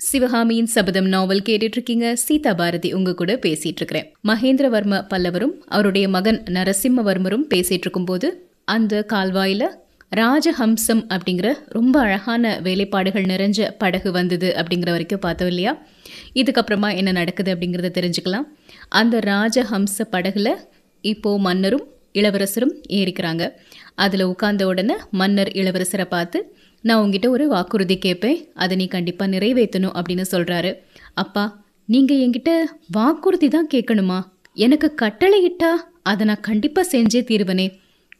சிவகாமியின் சபதம் நாவல் கேட்டுட்டு இருக்கீங்க சீதா பாரதி உங்க கூட பேசிட்டு இருக்கிறேன் மகேந்திரவர்ம பல்லவரும் அவருடைய மகன் நரசிம்மவர்மரும் பேசிட்டு இருக்கும்போது அந்த கால்வாயில ராஜஹம்சம் அப்படிங்கிற ரொம்ப அழகான வேலைப்பாடுகள் நிறைஞ்ச படகு வந்தது அப்படிங்கிற வரைக்கும் பார்த்தோம் இல்லையா? இதுக்கப்புறமா என்ன நடக்குது அப்படிங்கிறத தெரிஞ்சுக்கலாம். அந்த ராஜஹம்ச படகுல இப்போ மன்னரும் இளவரசரும் ஏறிக்கிறாங்க. அதில் உட்கார்ந்த உடனே மன்னர் இளவரசரை பார்த்து நான் உங்ககிட்ட ஒரு வாக்குறுதி கேட்பேன் அதை நீ கண்டிப்பாக நிறைவேற்றணும் அப்படின்னு சொல்கிறாரு அப்பா நீங்கள் என்கிட்ட வாக்குறுதி தான் கேட்கணுமா? எனக்கு கட்டளையிட்டா அதை நான் கண்டிப்பாக செஞ்சே தீர்வனே.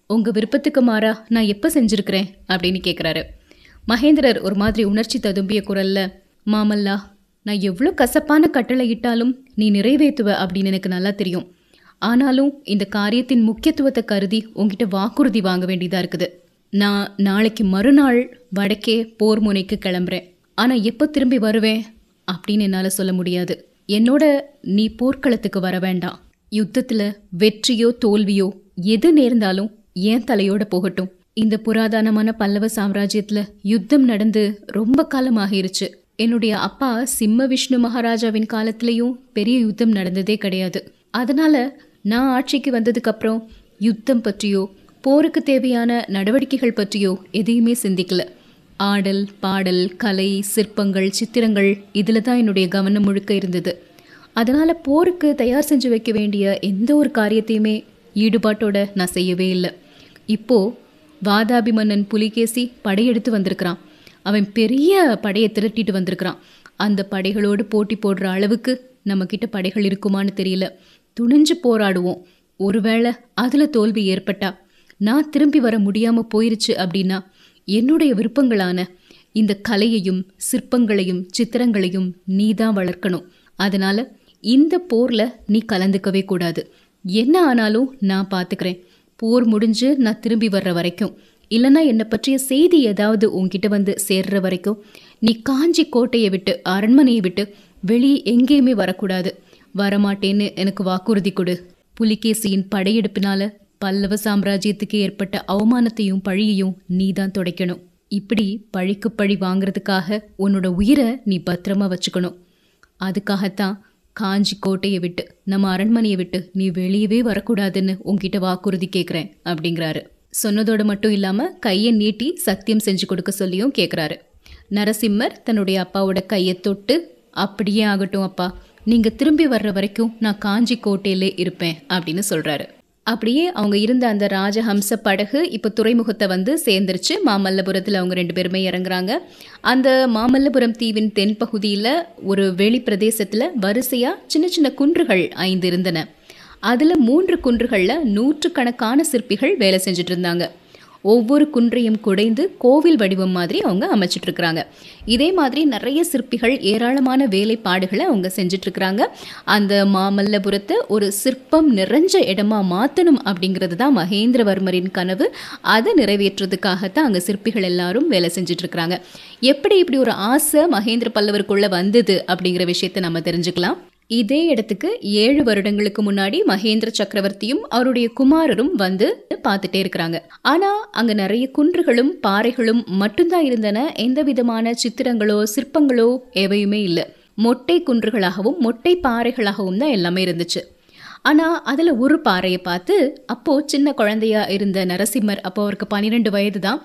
உங்கள் விருப்பத்துக்கு மாறா நான் எப்போ செஞ்சுருக்கிறேன்? அப்படின்னு கேட்குறாரு மகேந்திரர் ஒரு மாதிரி உணர்ச்சி ததும்பிய குரல்ல மாமல்லா நான் எவ்வளோ கசப்பான கட்டளை இட்டாலும் நீ நிறைவேற்றுவ அப்படின்னு எனக்கு நல்லா தெரியும். ஆனாலும் இந்த காரியத்தின் முக்கியத்துவத்தை கருதி உங்ககிட்ட வாக்குறுதி வாங்க வேண்டியதாக இருக்குது. நான் நாளைக்கு மறுநாள் வடக்கே போர் முனைக்கு கிளம்புறேன். ஆனால் எப்போ திரும்பி வருவேன்? அப்படின்னு என்னால் சொல்ல முடியாது. என்னோட நீ போர்க்களத்துக்கு வர வேண்டாம். யுத்தத்தில் வெற்றியோ தோல்வியோ எது நேர்ந்தாலும் ஏன் தலையோட போகட்டும். இந்த புராதனமான பல்லவ சாம்ராஜ்யத்தில் யுத்தம் நடந்து ரொம்ப காலம் ஆகிருச்சு என்னுடைய அப்பா சிம்ம விஷ்ணு மகாராஜாவின் காலத்திலையும் பெரிய யுத்தம் நடந்ததே கிடையாது. அதனால நான் ஆட்சிக்கு வந்ததுக்கப்புறம் யுத்தம் பற்றியோ போருக்கு தேவையான நடவடிக்கைகள் பற்றியோ எதையுமே சிந்திக்கல. ஆடல் பாடல் கலை சிற்பங்கள் சித்திரங்கள் இதில் தான் என்னுடைய கவனம் முழுக்க இருந்தது. அதனால் போருக்கு தயார் செஞ்சு வைக்க வேண்டிய எந்த ஒரு காரியத்தையுமே ஈடுபாட்டோட நான் செய்யவே இல்லை. இப்போது வாதாபி மன்னன் புலிகேசி படையெடுத்து வந்திருக்கிறான். அவன் பெரிய படையை திரட்டிட்டு வந்திருக்கிறான். அந்த படைகளோடு போட்டி போடுற அளவுக்கு நம்மக்கிட்ட படைகள் இருக்குமான்னு தெரியல. துணிஞ்சு போராடுவோம். ஒருவேளை அதில் தோல்வி ஏற்பட்டால் நான் திரும்பி வர முடியாமல் போயிருச்சு அப்படின்னா என்னுடைய விருப்பங்களான இந்த கலையையும் சிற்பங்களையும் சித்திரங்களையும் நீ தான் வளர்க்கணும். அதனால் இந்த போரில் நீ கலந்துக்கவே கூடாது. என்ன ஆனாலும் நான் பார்த்துக்கிறேன் போர் முடிஞ்சு நான் திரும்பி வர்ற வரைக்கும். இல்லைன்னா என்னை பற்றிய செய்தி ஏதாவது உன்கிட்ட வந்து சேர்ற வரைக்கும் நீ காஞ்சி கோட்டையை விட்டு அரண்மனையை விட்டு வெளியே எங்கேயுமே வரக்கூடாது. வரமாட்டேன்னு எனக்கு வாக்குறுதி கொடு. புலிகேசியின் படையெடுப்பினால பல்லவ சாம்ராஜ்யத்துக்கு ஏற்பட்ட அவமானத்தையும் பழியையும் நீ தான் துடைக்கணும். இப்படி பழிக்கு பழி வாங்குறதுக்காக உன்னோட உயிரை நீ பத்திரமா வச்சுக்கணும். அதுக்காகத்தான் காஞ்சி கோட்டையை விட்டு நம்ம அரண்மனையை விட்டு நீ வெளியவே வரக்கூடாதுன்னு உங்ககிட்ட வாக்குறுதி கேட்குறேன் அப்படிங்கிறாரு. சொன்னதோடு மட்டும் இல்லாமல் கையை நீட்டி சத்தியம் செஞ்சு கொடுக்க சொல்லியும் கேட்குறாரு நரசிம்மர் தன்னுடைய அப்பாவோட கையை தொட்டு அப்படியே ஆகட்டும் அப்பா நீங்கள் திரும்பி வர்ற வரைக்கும் நான் காஞ்சி கோட்டையிலே இருப்பேன் அப்படின்னு சொல்கிறாரு அப்படியே அவங்க இருந்த அந்த ராஜஹம்ச படகு இப்போ துறைமுகத்தை வந்து சேர்ந்துருச்சு. மாமல்லபுரத்தில் அவங்க ரெண்டு பேருமே இறங்குறாங்க. அந்த மாமல்லபுரம் தீவின் தென்பகுதியில் ஒரு வெளி பிரதேசத்தில் வரிசையாக சின்ன சின்ன குன்றுகள் ஐந்து இருந்தன அதில் மூன்று குன்றுகளில் நூற்றுக்கணக்கான சிற்பிகள் வேலை செஞ்சுட்டு இருந்தாங்க. ஒவ்வொரு குன்றையும் குடைந்து கோவில் வடிவம் மாதிரி அவங்க அமைச்சிட்டுருக்குறாங்க இதே மாதிரி நிறைய சிற்பிகள் ஏராளமான வேலைப்பாடுகளை அவங்க செஞ்சிட்ருக்கிறாங்க. அந்த மாமல்லபுரத்தை ஒரு சிற்பம் நிறைஞ்ச இடமா மாற்றணும் அப்படிங்கிறது தான் மகேந்திரவர்மரின் கனவு. அதை நிறைவேற்றுறதுக்காகத்தான் அங்கே சிற்பிகள் எல்லாரும் வேலை செஞ்சுட்டு எப்படி இப்படி ஒரு ஆசை மகேந்திர பல்லவருக்குள்ளே வந்தது அப்படிங்கிற விஷயத்தை நம்ம தெரிஞ்சுக்கலாம். இதே இடத்துக்கு ஏழு வருடங்களுக்கு முன்னாடி மகேந்திர சக்கரவர்த்தியும் அவருடைய குமாரரும் வந்து பார்த்துட்டே இருக்கிறாங்க. ஆனா அங்க நிறைய குன்றுகளும் பாறைகளும் மட்டும்தான் இருந்தன. எந்த விதமான சித்திரங்களோ சிற்பங்களோ எவையுமே இல்லை. மொட்டை குன்றுகளாகவும் மொட்டை பாறைகளாகவும் தான் எல்லாமே இருந்துச்சு. ஆனா அதுல ஒரு பாறையை பார்த்து அப்போ சின்ன குழந்தையா இருந்த நரசிம்மர் அப்போ அவருக்கு பன்னிரெண்டு வயது தான்.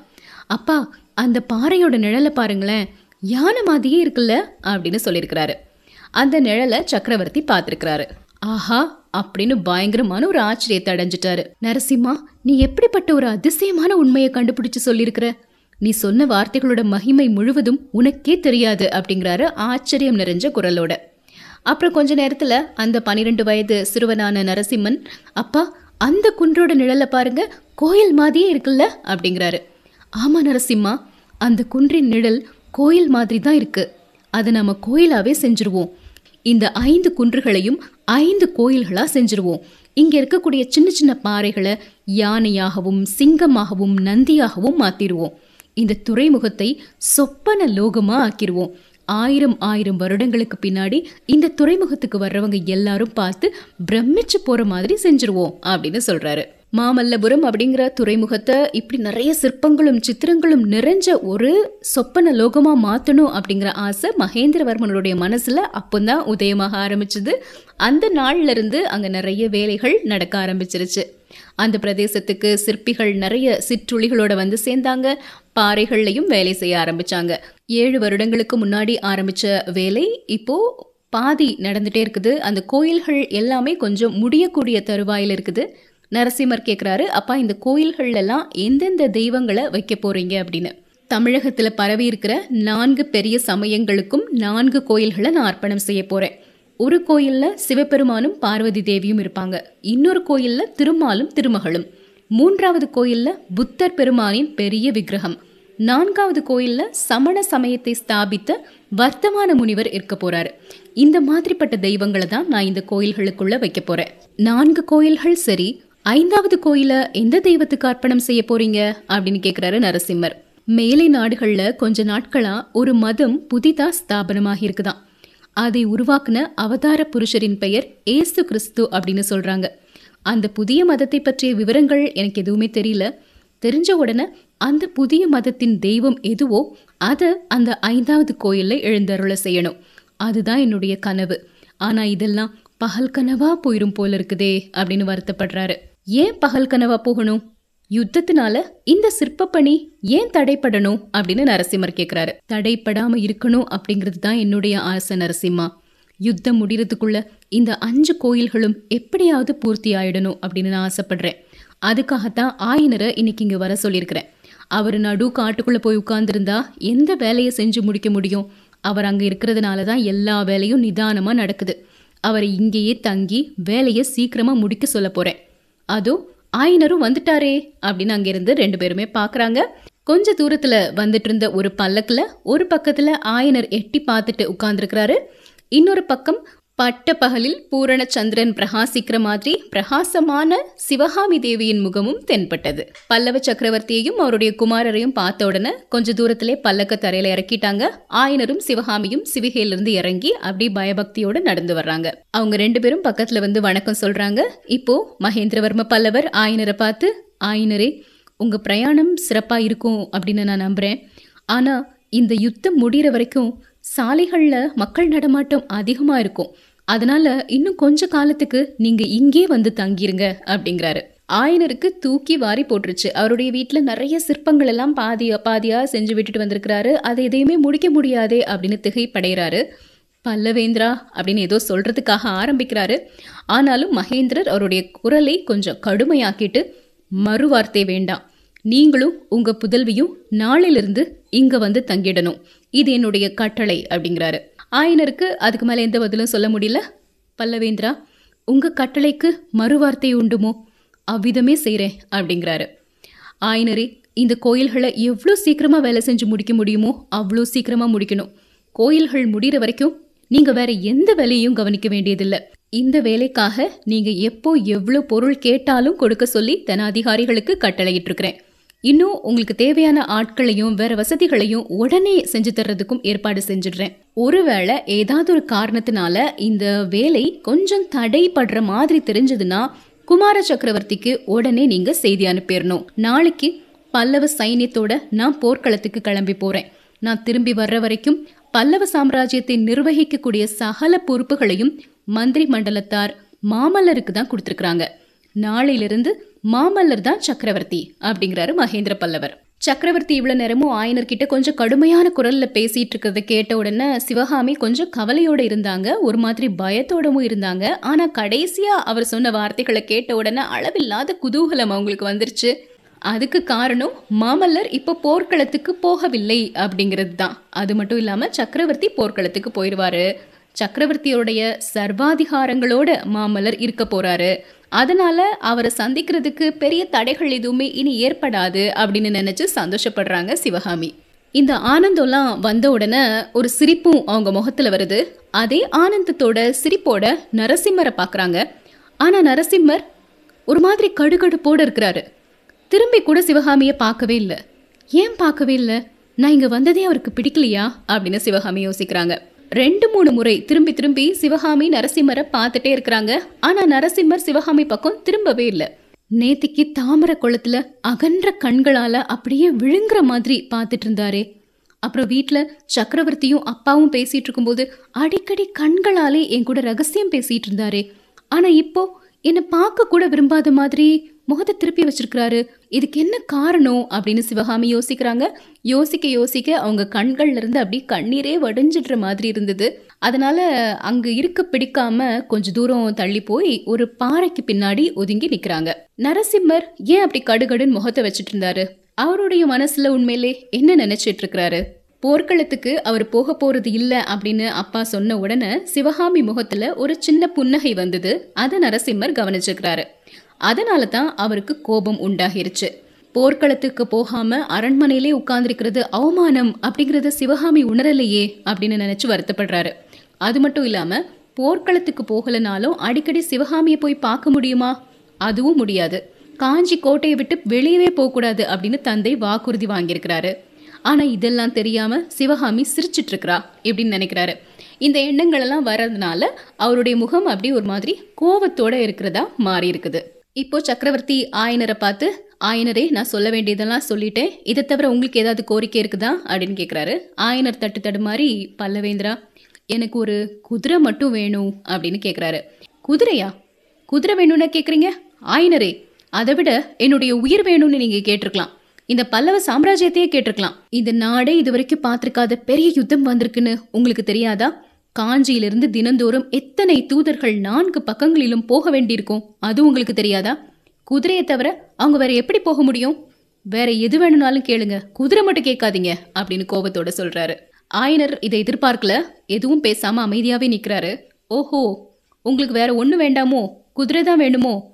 அப்பா அந்த பாறையோட நிழலை பாருங்களேன். யானை மாதிரியே இருக்குல்ல? அப்படின்னு சொல்லியிருக்கிறாரு. அந்த நிழலை சக்கரவர்த்தி பார்த்துருக்கிறாரு. ஆஹா அப்படின்னு பயங்கரமான ஒரு ஆச்சரியத்தை அடைஞ்சிட்டாரு. நரசிம்மா நீ எப்படிப்பட்ட ஒரு அதிசயமான உண்மையை கண்டுபிடிச்சு சொல்லியிருக்கிற? நீ சொன்ன வார்த்தைகளோட மகிமை முழுவதும் உனக்கே தெரியாது அப்படிங்கிறாரு ஆச்சரியம் நிறைஞ்ச குரலோட. அப்புறம் கொஞ்ச நேரத்தில் அந்த பனிரெண்டு வயது சிறுவனான நரசிம்மன் அப்பா அந்த குன்றோட நிழலை பாருங்க கோயில் மாதிரியே இருக்குல்ல? அப்படிங்கிறாரு. ஆமாம் நரசிம்மா அந்த குன்றின் நிழல் கோயில் மாதிரி தான் இருக்கு. அதை நம்ம கோயிலாகவே செஞ்சிருவோம். இந்த ஐந்து குன்றுகளையும் ஐந்து கோயில்களாக செஞ்சிருவோம். இங்கே இருக்கக்கூடிய சின்ன சின்ன பாறைகளை யானையாகவும் சிங்கமாகவும் நந்தியாகவும் மாற்றிடுவோம் இந்த துறைமுகத்தை சொப்பன லோகமாக ஆக்கிடுவோம் ஆயிரம் ஆயிரம் வருடங்களுக்கு பின்னாடி இந்த துறைமுகத்துக்கு வர்றவங்க எல்லாரும் பார்த்து பிரமிச்சு போகிற மாதிரி செஞ்சிருவோம் அப்படின்னு சொல்கிறாரு மாமல்லபுரம் அப்படிங்கிற துறைமுகத்தை இப்படி நிறைய சிற்பங்களும் சித்திரங்களும் நிறைஞ்ச ஒரு சொப்பன லோகமாக மாற்றணும் அப்படிங்கிற ஆசை மகேந்திரவர்மனுடைய மனசில் அப்போந்தான் உதயமாக ஆரம்பிச்சது. அந்த நாள்லேருந்து இருந்து நிறைய வேலைகள் நடக்க ஆரம்பிச்சிருச்சு. அந்த பிரதேசத்துக்கு சிற்பிகள் நிறைய சிற்றுளிகளோட வந்து சேர்ந்தாங்க. பாறைகள்லையும் வேலை செய்ய ஆரம்பிச்சாங்க. ஏழு வருடங்களுக்கு முன்னாடி ஆரம்பித்த வேலை இப்போ பாதி நடந்துட்டே இருக்குது. அந்த கோயில்கள் எல்லாமே கொஞ்சம் முடியக்கூடிய தருவாயில் இருக்குது. நரசிம்மர் கேட்குறாரு அப்பா இந்த கோயில்கள்லாம் எந்தெந்த தெய்வங்களை வைக்க போறீங்க? அப்படின்னு. தமிழகத்தில் பரவி இருக்கிற நான்கு பெரிய சமயங்களுக்கும் நான்கு கோயில்களை நான் அர்ப்பணம் செய்ய போறேன். ஒரு கோயிலில் சிவபெருமானும் பார்வதி தேவியும் இருப்பாங்க. இன்னொரு கோயிலில் திருமாலும் திருமகளும். மூன்றாவது கோயிலில் புத்தர் பெருமானின் பெரிய விக்கிரகம். நான்காவது கோயிலில் சமண சமயத்தை ஸ்தாபித்த வர்த்தமான முனிவர் இருக்க போறாரு. இந்த மாதிரிப்பட்ட தெய்வங்களை தான் நான் இந்த கோயில்களுக்குள்ள வைக்க போறேன். நான்கு கோயில்கள் சரி ஐந்தாவது கோயில எந்த தெய்வத்துக்கு அர்ப்பணம் செய்ய போறீங்க? அப்படின்னு கேக்குறாரு நரசிம்மர். மேலை நாடுகள்ல கொஞ்ச நாட்களா ஒரு மதம் புதிதா ஸ்தாபனமாகி இருக்குதான் அதை உருவாக்குன அவதார புருஷரின் பெயர் ஏசு கிறிஸ்து அப்படின்னு சொல்றாங்க. அந்த புதிய மதத்தை பற்றிய விவரங்கள் எனக்கு எதுவுமே தெரியல. தெரிஞ்ச உடனே அந்த புதிய மதத்தின் தெய்வம் எதுவோ அதை அந்த ஐந்தாவது கோயிலில் எழுந்தருள செய்யணும். அதுதான் என்னுடைய கனவு. ஆனால் இதெல்லாம் பகல் கனவாக போயிரும் போல இருக்குதே அப்படின்னு வருத்தப்படுறாரு. ஏன் பகல் கனவா போகணும்? யுத்தத்தினால இந்த சிற்ப பணி ஏன் தடைப்படணும்? அப்படின்னு நரசிம்மர் கேக்குறாரு. தடைப்படாம இருக்கணும் அப்படிங்கிறது தான் என்னுடைய ஆசை நரசிம்மா. யுத்தம் முடிகிறதுக்குள்ள இந்த அஞ்சு கோயில்களும் எப்படியாவது பூர்த்தி ஆயிடணும் அப்படின்னு நான் ஆசைப்படுறேன். அதுக்காகத்தான் ஆயினரை இன்னைக்கு இங்க வர சொல்லியிருக்கிறேன். அவர் நடு காட்டுக்குள்ள போய் உட்கார்ந்துருந்தா எந்த வேலையை செஞ்சு முடிக்க முடியும்? அவர் அங்க இருக்கிறதுனால தான் எல்லா வேலையும் நிதானமா நடக்குது. அவரை இங்கேயே தங்கி வேலையை சீக்கிரமா முடிக்க சொல்ல போறேன். அதோ ஆயினரும் வந்துட்டாரே அப்படின்னு அங்கிருந்து ரெண்டு பேருமே பாக்குறாங்க. கொஞ்ச தூரத்துல வந்துட்டு இருந்த ஒரு பல்லக்குல ஒரு பக்கத்துல ஆயனர் எட்டி பார்த்துட்டு உட்கார்ந்துருக்கிறாரு. இன்னொரு பக்கம் பட்ட பகலில் பூரண சந்திரன் பிரகாசிக்கிற மாதிரி பிரகாசமான சிவகாமி தேவியின் முகமும் தென்பட்டது. பல்லவ சக்கரவர்த்தியையும் அவருடைய குமாரரையும் பார்த்த உடனே கொஞ்ச தூரத்திலே பல்லக்க தரையில இறக்கிட்டாங்க. ஆயனரும் சிவகாமியும் சிவிகையிலிருந்து இறங்கி அப்படி பயபக்தியோட நடந்து வர்றாங்க. அவங்க ரெண்டு பேரும் பக்கத்துல வந்து வணக்கம் சொல்றாங்க. இப்போ மகேந்திரவர்ம பல்லவர் ஆயனரை பார்த்து ஆயனரே உங்க பிரயாணம் சிறப்பா இருக்கும் அப்படின்னு நான் நம்புறேன். ஆனா இந்த யுத்தம் முடிகிற வரைக்கும் சாலைகளில் மக்கள் நடமாட்டம் அதிகமாக இருக்கும். அதனால இன்னும் கொஞ்ச காலத்துக்கு நீங்க இங்கே வந்து தங்கிருங்க அப்படிங்கிறாரு. ஆயனருக்கு தூக்கி வாரி போட்டுருச்சு. அவருடைய வீட்டில் நிறைய சிற்பங்கள் எல்லாம் பாதி பாதியா செஞ்சு விட்டுட்டு வந்திருக்கிறாரு. அதை எதையுமே முடிக்க முடியாதே அப்படின்னு திகைப்படைகிறாரு. பல்லவேந்திரா அப்படின்னு ஏதோ சொல்றதுக்காக ஆரம்பிக்கிறாரு. ஆனாலும் மகேந்திரர் அவருடைய குரலை கொஞ்சம் கடுமையாக்கிட்டு மறுவார்த்தை வேண்டாம். நீங்களும் உங்கள் புதல்வியும் நாளிலிருந்து இங்கே வந்து தங்கிடணும். இது என்னுடைய கட்டளை அப்படிங்கிறாரு. ஆயனருக்கு அதுக்கு மேலே எந்த பதிலும் சொல்ல முடியல. பல்லவேந்திரா உங்கள் கட்டளைக்கு மறுவார்த்தை உண்டுமோ? அவ்விதமே செய்கிறேன் அப்படிங்கிறாரு. ஆயனரே இந்த கோயில்களை எவ்வளோ சீக்கிரமாக வேலை செஞ்சு முடிக்க முடியுமோ அவ்வளோ சீக்கிரமாக முடிக்கணும். கோயில்கள் முடிகிற வரைக்கும் நீங்கள் வேற எந்த வேலையும் கவனிக்க வேண்டியதில்லை. இந்த வேலைக்காக நீங்கள் எப்போ எவ்வளோ பொருள் கேட்டாலும் கொடுக்க சொல்லி தன அதிகாரிகளுக்கு கட்டளையிட்டிருக்கிறேன். இன்னும் உங்களுக்கு தேவையான ஆட்களையும் வேற வசதிகளையும் உடனே செஞ்சு தர்றதுக்கும் ஏற்பாடு செஞ்சிடுறேன். ஒருவேளை ஏதாவது ஒரு காரணத்தினால இந்த வேலை கொஞ்சம் தடைப்படுற மாதிரி தெரிஞ்சதுன்னா குமார சக்கரவர்த்திக்கு உடனே நீங்க செய்தி அனுப்பிடணும். நாளைக்கு பல்லவ சைன்யத்தோட நான் போர்க்களத்துக்கு கிளம்பி போறேன். நான் திரும்பி வர்ற வரைக்கும் பல்லவ சாம்ராஜ்யத்தை நிர்வகிக்கக்கூடிய சகல பொறுப்புகளையும் மந்திரி மண்டலத்தார் மாமல்லருக்கு தான் கொடுத்துருக்குறாங்க. நாளையிலிருந்து மாமல்லர் தான் சக்கரவர்த்தி அப்படிங்கிறாரு மகேந்திர பல்லவர். சக்கரவர்த்தி இவ்வளவு நேரமும் ஆயனர்கிட்ட கொஞ்சம் கடுமையான குரல்ல பேசிட்டு இருக்கிறத கேட்ட உடனே சிவகாமி கொஞ்சம் கவலையோட இருந்தாங்க ஒரு மாதிரி பயத்தோடவும் இருந்தாங்க. ஆனா கடைசியா அவர் சொன்ன வார்த்தைகளை கேட்ட உடனே அளவில்லாத குதூகலம் அவங்களுக்கு வந்துருச்சு. அதுக்கு காரணம் மாமல்லர் இப்போ போர்க்களத்துக்கு போகவில்லை அப்படிங்கிறது தான். அது மட்டும் இல்லாம சக்கரவர்த்தி போர்க்களத்துக்கு போயிடுவாரு சக்கரவர்த்தியோடைய சர்வாதிகாரங்களோட மாமல்லர் இருக்க போறாரு. அதனால அவரை சந்திக்கிறதுக்கு பெரிய தடைகள் எதுவுமே இனி ஏற்படாது அப்படின்னு நினைச்சு சந்தோஷப்படுறாங்க சிவகாமி. இந்த ஆனந்தம்லாம் வந்த உடனே ஒரு சிரிப்பும் அவங்க முகத்துல வருது. அதே ஆனந்தத்தோட சிரிப்போட நரசிம்மரை பார்க்குறாங்க ஆனால் நரசிம்மர் ஒரு மாதிரி கடுகடுப்போடு இருக்கிறாரு. திரும்பி கூட சிவகாமியை பார்க்கவே இல்லை. ஏன் பார்க்கவே இல்லை? நான் இங்கே வந்ததே அவருக்கு பிடிக்கலையா? அப்படின்னு சிவகாமி யோசிக்கிறாங்க. ரெண்டு மூணு முறை திரும்பி திரும்பி சிவகாமி நரசிம்மரை பார்த்துட்டே இருக்கிறாங்க. ஆனா நரசிம்மர் சிவகாமி பக்கம் திரும்பவே இல்லை. நேத்திக்கு தாமரை குளத்துல அகன்ற கண்களால அப்படியே விழுங்குற மாதிரி பார்த்துட்டு இருந்தாரே. அப்புறம் வீட்டில் சக்கரவர்த்தியும் அப்பாவும் பேசிட்டு இருக்கும்போது அடிக்கடி கண்களாலே என் கூட ரகசியம் பேசிட்டு இருந்தாரே. ஆனா இப்போ என்னை பார்க்க கூட விரும்பாத மாதிரி முகத்தை திருப்பி வச்சிருக்கிறாரு. இதுக்கு என்ன காரணம்? அப்படின்னு சிவகாமி யோசிக்கிறாங்க. யோசிக்க யோசிக்க அவங்க கண்கள்ல இருந்து அப்படி கண்ணீரே வடிஞ்சிடுற மாதிரி இருந்தது. அதனால அங்க இருக்க பிடிக்காம கொஞ்ச தூரம் தள்ளி போய் ஒரு பாறைக்கு பின்னாடி ஒதுங்கி நிக்கிறாங்க. நரசிம்மர் ஏன் அப்படி கடுகடுன்னு முகத்தை வச்சிட்டு இருந்தாரு? அவருடைய மனசுல உண்மையிலே என்ன நினைச்சிட்டு இருக்கிறாரு? போர்க்களத்துக்கு அவர் போக போறது இல்ல அப்படின்னு அப்பா சொன்ன உடனே சிவகாமி முகத்துல ஒரு சின்ன புன்னகை வந்தது. அதை நரசிம்மர் கவனிச்சுக்கிறாரு. அதனால தான் அவருக்கு கோபம் உண்டாகிருச்சு. போர்க்களத்துக்கு போகாம அரண்மனையிலே உட்கார்ந்துருக்கிறது அவமானம் அப்படிங்கறத சிவகாமி உணரலையே அப்படின்னு நினைச்சு வருத்தப்படுறாரு. அது மட்டும் இல்லாம போர்க்களத்துக்கு போகலனாலும் அடிக்கடி சிவகாமியை போய் பார்க்க முடியுமா? அதுவும் முடியாது. காஞ்சி கோட்டையை விட்டு வெளியவே போகக்கூடாது அப்படின்னு தந்தை வாக்குறுதி வாங்கியிருக்கிறாரு. ஆனா இதெல்லாம் தெரியாம சிவகாமி சிரிச்சிட்டு இருக்கிறா இப்படின்னு நினைக்கிறாரு. இந்த எண்ணங்கள் எல்லாம் வர்றதுனால அவருடைய முகம் அப்படி ஒரு மாதிரி கோவத்தோட இருக்கிறதா மாறி இருக்குது இப்போ சக்கரவர்த்தி ஆயனரை பார்த்து ஆயனரே நான் சொல்ல வேண்டியதெல்லாம் சொல்லிட்டேன். இதை தவிர உங்களுக்கு ஏதாவது கோரிக்கை இருக்குதா? அப்படின்னு கேட்குறாரு ஆயனர் தட்டு தடுமாறி மாதிரி பல்லவேந்திரா எனக்கு ஒரு குதிரை மட்டும் வேணும் அப்படின்னு கேட்குறாரு குதிரையா? குதிரை வேணும்னா கேட்குறீங்க ஆயனரே அதை விட என்னுடைய உயிர் வேணும்னு நீங்கள் கேட்டிருக்கலாம். இந்த பல்லவ சாம்ராஜ்யத்தையே கேட்டிருக்கலாம். இந்த நாடே இது வரைக்கும் பார்த்துருக்காத பெரிய யுத்தம் வந்திருக்குன்னு உங்களுக்கு தெரியாதா? காஞ்சியிலிருந்து தினந்தோறும் எத்தனை தூதர்கள் நான்கு பக்கங்களிலும் போக வேண்டியிருக்கும்? அது உங்களுக்கு தெரியாதா? குதிரையை தவிர அவங்க வேற எப்படி போக முடியும்? வேற எது வேணும்னாலும் கேளுங்க. குதிரை மட்டும் கேட்காதீங்க அப்படின்னு கோபத்தோட சொல்றாரு. ஆயனர் இதை எதிர்பார்க்கல எதுவும் பேசாம அமைதியாவே நிக்கிறாரு. ஓஹோ உங்களுக்கு வேற ஒண்ணு வேண்டாமோ? குதிரை தான் வேணுமோ?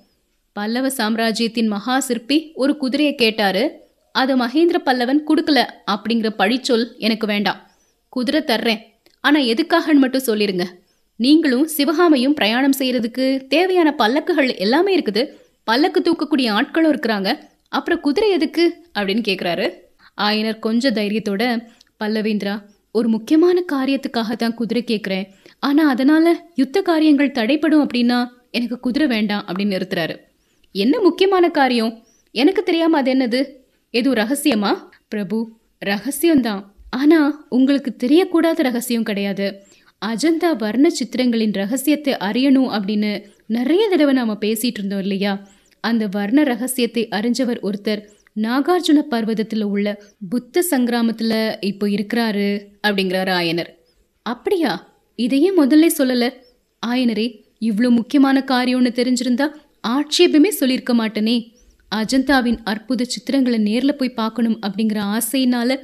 பல்லவ சாம்ராஜ்யத்தின் மகா சிற்பி ஒரு குதிரையை கேட்டாரு. அதை மகேந்திர பல்லவன் கொடுக்கல அப்படிங்கிற பழிச்சொல் எனக்கு வேண்டாம். குதிரை தர்றேன். ஆனால் எதுக்காகன்னு மட்டும் சொல்லிடுங்க நீங்களும் சிவகாமையும் பிரயாணம் செய்கிறதுக்கு தேவையான பல்லக்குகள் எல்லாமே இருக்குது. பல்லக்கு தூக்கக்கூடிய ஆட்களும் இருக்கிறாங்க. அப்புறம் குதிரை எதுக்கு? அப்படின்னு கேட்குறாரு ஆயனர் கொஞ்சம் தைரியத்தோட பல்லவேந்திரா ஒரு முக்கியமான காரியத்துக்காக தான் குதிரை கேட்குறேன் ஆனால் அதனால் யுத்த காரியங்கள் தடைப்படும் அப்படின்னா எனக்கு குதிரை வேண்டாம் அப்படின்னு நிறுத்துறாரு. என்ன முக்கியமான காரியம்? எனக்கு தெரியாமல் அது என்னது? எதுவும் ரகசியமா? பிரபு ரகசியம்தான். ஆனா உங்களுக்கு தெரியக்கூடாத ரகசியம் கிடையாது. அஜந்தா வர்ண சித்திரங்களின் ரகசியத்தை அறியணும் அப்படின்னு நிறைய தடவை நாம பேசிட்டு இருந்தோம் இல்லையா? அந்த வர்ண ரகசியத்தை அறிஞ்சவர் ஒருத்தர் நாகார்ஜுன பர்வதத்தில் உள்ள புத்த சங்கிராமத்தில் இப்போ இருக்கிறாரு அப்படிங்கிறாரு ஆயனர். அப்படியா? இதையே முதல்ல சொல்லல. ஆயனரே இவ்வளோ முக்கியமான காரியம்னு தெரிஞ்சிருந்தா ஆட்சேபமே சொல்லியிருக்க மாட்டேனே. அஜந்தாவின் அற்புத சித்திரங்களை நேரில் போய் பார்க்கணும் அப்படிங்கிற ஆசையினால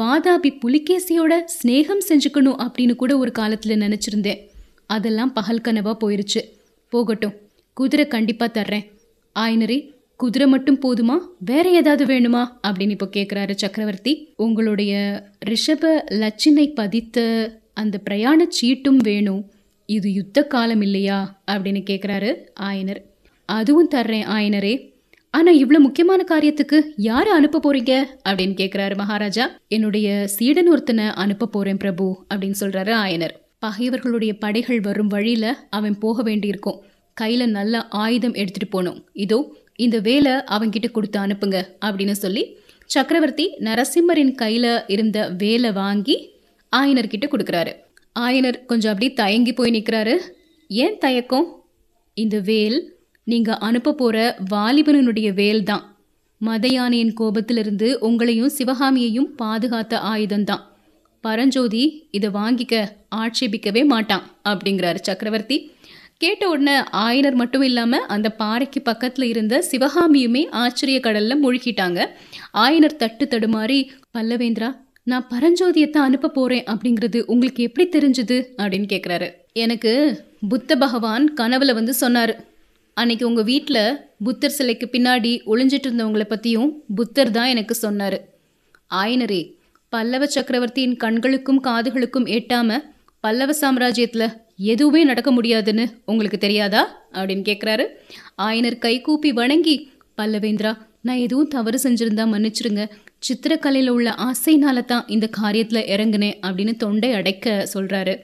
வாதாபி புலிகேசியோட ஸ்நேகம் செஞ்சுக்கணும் அப்படின்னு கூட ஒரு காலத்தில் நினச்சிருந்தேன். அதெல்லாம் பகல் கனவாக போயிருச்சு. போகட்டும் குதிரை கண்டிப்பாக தர்றேன். ஆயனரே குதிரை மட்டும் போதுமா? வேற ஏதாவது வேணுமா? அப்படின்னு இப்போ கேட்குறாரு சக்கரவர்த்தி. உங்களுடைய ரிஷப லட்சினை பதித்த அந்த பிரயாண சீட்டும் வேணும். இது யுத்த காலம் இல்லையா? அப்படின்னு கேட்குறாரு ஆயனர். அதுவும் தர்றேன் ஆயனரே. ஆனா இவ்வளவு முக்கியமான காரியத்துக்கு யாரை அனுப்ப போறீங்க? அப்படின்னு கேக்குறாரு மகாராஜா. என்னுடைய சீடன் ஒருத்தனை அனுப்ப போறேன் பிரபு அப்படின்னு சொல்றாரு ஆயனர். பகைவர்களுடைய படைகள் வரும் வழியில அவன் போக வேண்டியிருக்கும். கையில நல்ல ஆயுதம் எடுத்துட்டு போகணும். இதோ இந்த வேலை அவன்கிட்ட கொடுத்து அனுப்புங்க அப்படின்னு சொல்லி சக்கரவர்த்தி நரசிம்மரின் கையில இருந்த வேலை வாங்கி ஆயனர்கிட்ட கொடுக்குறாரு. ஆயனர் கொஞ்சம் அப்படியே தயங்கி போய் நிற்கிறாரு ஏன் தயக்கம்? இந்த வேல் நீங்க அனுப்ப போற வாலிபனனுடைய வேல் தான் மதயானையின் கோபத்திலிருந்து உங்களையும் சிவகாமியையும் பாதுகாத்த ஆயுதம்தான். பரஞ்சோதி இதை வாங்கிக்க ஆட்சேபிக்கவே மாட்டான் அப்படிங்கிறாரு சக்கரவர்த்தி. கேட்ட உடனே ஆயனர் மட்டும் இல்லாமல் அந்த பாறைக்கு பக்கத்தில் இருந்த சிவகாமியுமே ஆச்சரிய கடலில் மூழ்கிட்டாங்க. ஆயனர் தட்டு தடுமாறி பல்லவேந்திரா நான் பரஞ்சோதியத்தை அனுப்ப போகிறேன் அப்படிங்கிறது உங்களுக்கு எப்படி தெரிஞ்சுது? அப்படின்னு கேட்குறாரு எனக்கு புத்த பகவான் கனவுல வந்து சொன்னார். அன்னைக்கு உங்கள் வீட்டில் புத்தர் சிலைக்கு பின்னாடி ஒளிஞ்சிட்டு இருந்தவங்களை பற்றியும் புத்தர் தான் எனக்கு சொன்னார். ஆயனரே பல்லவ சக்கரவர்த்தியின் கண்களுக்கும் காதுகளுக்கும் எட்டாம பல்லவ சாம்ராஜ்யத்தில் எதுவுமே நடக்க முடியாதுன்னு உங்களுக்கு தெரியாதா? அப்படின்னு கேட்குறாரு ஆயனர் கை கூப்பி வணங்கி பல்லவேந்திரா நான் எதுவும் தவறு செஞ்சுருந்தா மன்னிச்சிருங்க. சித்திரக்கலையில் உள்ள ஆசைனால தான் இந்த காரியத்தில் இறங்குனேன் அப்படின்னு தொண்டை அடைக்க சொல்கிறாரு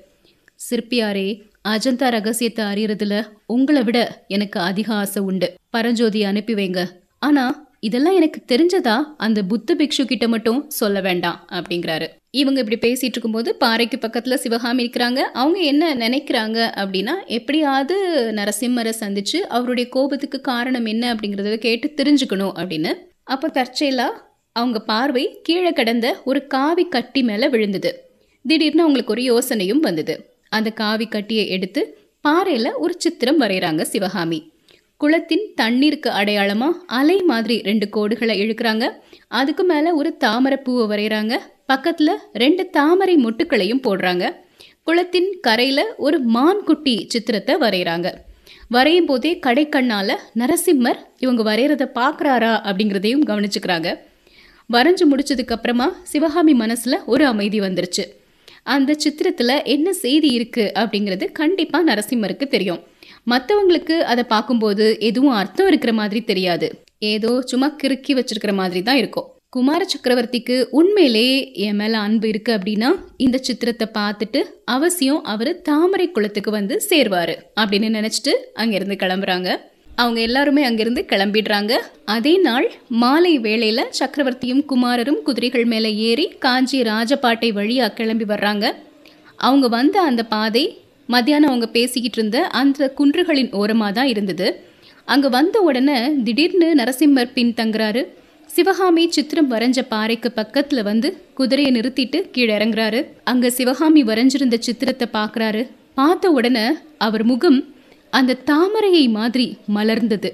சிற்பியாரே அஜந்தா ரகசியத்தை அறியறதுல உங்களை விட எனக்கு அதிக ஆசை உண்டு. பரஞ்சோதி அனுப்பி வைங்க. ஆனா இதெல்லாம் எனக்கு தெரிஞ்சதா? அந்த புத்த பிக்ஷு கிட்ட மட்டும் சொல்ல வேண்டாம் அப்படிங்கிறாரு. இவங்க இப்படி பேசிட்டு இருக்கும்போது பாறைக்கு பக்கத்துல சிவகாமி இருக்கிறாங்க அவங்க என்ன நினைக்கிறாங்க அப்படின்னா எப்படியாவது நரசிம்மரை சந்திச்சு அவருடைய கோபத்துக்கு காரணம் என்ன அப்படிங்கறத கேட்டு தெரிஞ்சுக்கணும் அப்படின்னு. அப்ப தற்செயலா அவங்க பார்வை கீழே கடந்த ஒரு காவி கட்டி மேல விழுந்தது. திடீர்னு அவங்களுக்கு ஒரு யோசனையும் வந்தது. அந்த காவி கட்டியை எடுத்து பாறையில ஒரு சித்திரம் வரைகிறாங்க சிவகாமி. குளத்தின் தண்ணீருக்கு அடையாளமா அலை மாதிரி ரெண்டு கோடுகளை இழுக்கிறாங்க. அதுக்கு மேல ஒரு தாமரை பூவை வரைகிறாங்க பக்கத்துல ரெண்டு தாமரை மொட்டுக்களையும் போடுறாங்க. குளத்தின் கரையில ஒரு மான் குட்டி சித்திரத்தை வரைகிறாங்க வரையும் போதே கடைக்கண்ணால நரசிம்மர் இவங்க வரைகிறத பார்க்குறாரா அப்படிங்கிறதையும் கவனிச்சுக்கிறாங்க. வரைஞ்சு முடிச்சதுக்கு அப்புறமா சிவகாமி மனசுல ஒரு அமைதி வந்துருச்சு. அந்த சித்திரத்தில் என்ன செய்தி இருக்குது அப்படிங்கிறது கண்டிப்பாக நரசிம்மருக்கு தெரியும். மற்றவங்களுக்கு அதை பார்க்கும்போது எதுவும் அர்த்தம் இருக்கிற மாதிரி தெரியாது. ஏதோ சும்மா கிறுக்கி வச்சிருக்கிற மாதிரி தான் இருக்கும். குமார சக்கரவர்த்திக்கு உண்மையிலே என் மேலே அன்பு இருக்கு அப்படின்னா இந்த சித்திரத்தை பார்த்துட்டு அவசியம் அவர் தாமரை குளத்துக்கு வந்து சேர்வார் அப்படின்னு நினச்சிட்டு அங்கேருந்து கிளம்புறாங்க. அவங்க எல்லாருமே அங்கிருந்து கிளம்பிடுறாங்க. அதே நாள் மாலை வேளையில சக்கரவர்த்தியும் குமாரரும் குதிரைகள் மேல ஏறி காஞ்சி ராஜபாட்டை வழியா கிளம்பி வர்றாங்க. அவங்க வந்த அந்த பாதை மத்தியானம் அவங்க பேசிக்கிட்டு இருந்த அந்த குன்றுகளின் ஓரமாக தான் இருந்தது. அங்கே வந்த உடனே திடீர்னு நரசிம்மர் பின் தங்குறாரு. சிவகாமி சித்திரம் வரைஞ்ச பாறைக்கு பக்கத்தில் வந்து குதிரையை நிறுத்திட்டு கீழே இறங்குறாரு. அங்கே சிவகாமி வரைஞ்சிருந்த சித்திரத்தை பார்க்குறாரு பார்த்த உடனே அவர் முகம் அந்த தாமரையை மாதிரி மலர்ந்தது.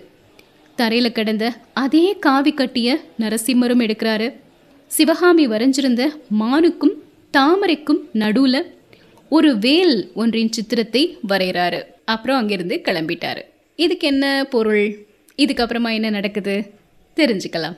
தரையில் கிடந்த அதே காவி கட்டிய நரசிம்மரும் எடுக்கிறாரு. சிவகாமி வரைஞ்சிருந்த மானுக்கும் தாமரைக்கும் நடுவில் ஒரு வேல் ஒன்றின் சித்திரத்தை வரைகிறாரு. அப்புறம் அங்கிருந்து கிளம்பிட்டாரு. இதுக்கு என்ன பொருள்? இதுக்கப்புறமா என்ன நடக்குது? தெரிஞ்சுக்கலாம்.